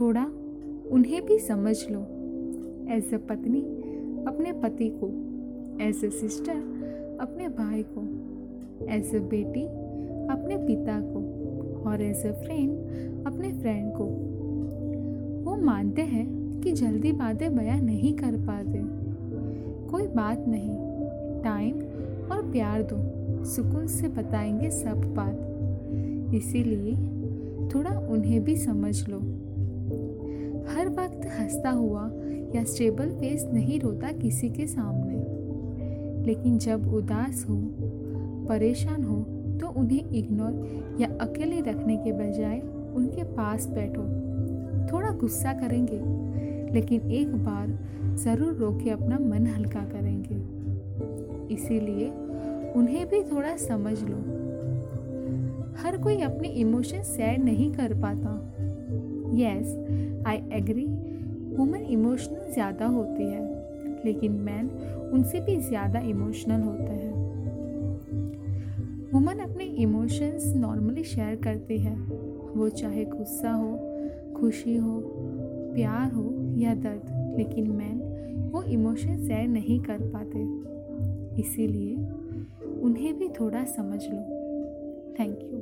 थोड़ा उन्हें भी समझ लो। एज अ पत्नी अपने पति को एज अ सिस्टर अपने भाई को एज अ बेटी अपने पिता को और एज अ फ्रेंड अपने फ्रेंड को। वो मानते हैं कि जल्दी बातें बयां नहीं कर पाते। कोई बात नहीं टाइम और प्यार दो, सुकून से बताएँगे सब बात। इसीलिए थोड़ा उन्हें भी समझ लो। हर वक्त हंसता हुआ या स्टेबल फेस नहीं रोता किसी के सामने। लेकिन जब उदास हो, परेशान हो तो उन्हें इग्नोर या अकेले रखने के बजाय उनके पास बैठो। थोड़ा गुस्सा करेंगे, लेकिन एक बार ज़रूर रो के अपना मन हल्का करेंगे। इसीलिए उन्हें भी थोड़ा समझ लो। हर कोई अपने इमोशन शेयर नहीं कर पाता। Yes I agree women emotional ज़्यादा होती है, लेकिन मैन उनसे भी ज़्यादा इमोशनल होते हैं। वुमन अपने इमोशंस नॉर्मली शेयर करती है। वो चाहे गुस्सा हो, खुशी हो, प्यार हो या दर्द, लेकिन मैन वो इमोशन शेयर नहीं कर पाते। इसीलिए उन्हें भी थोड़ा समझ लो। Thank you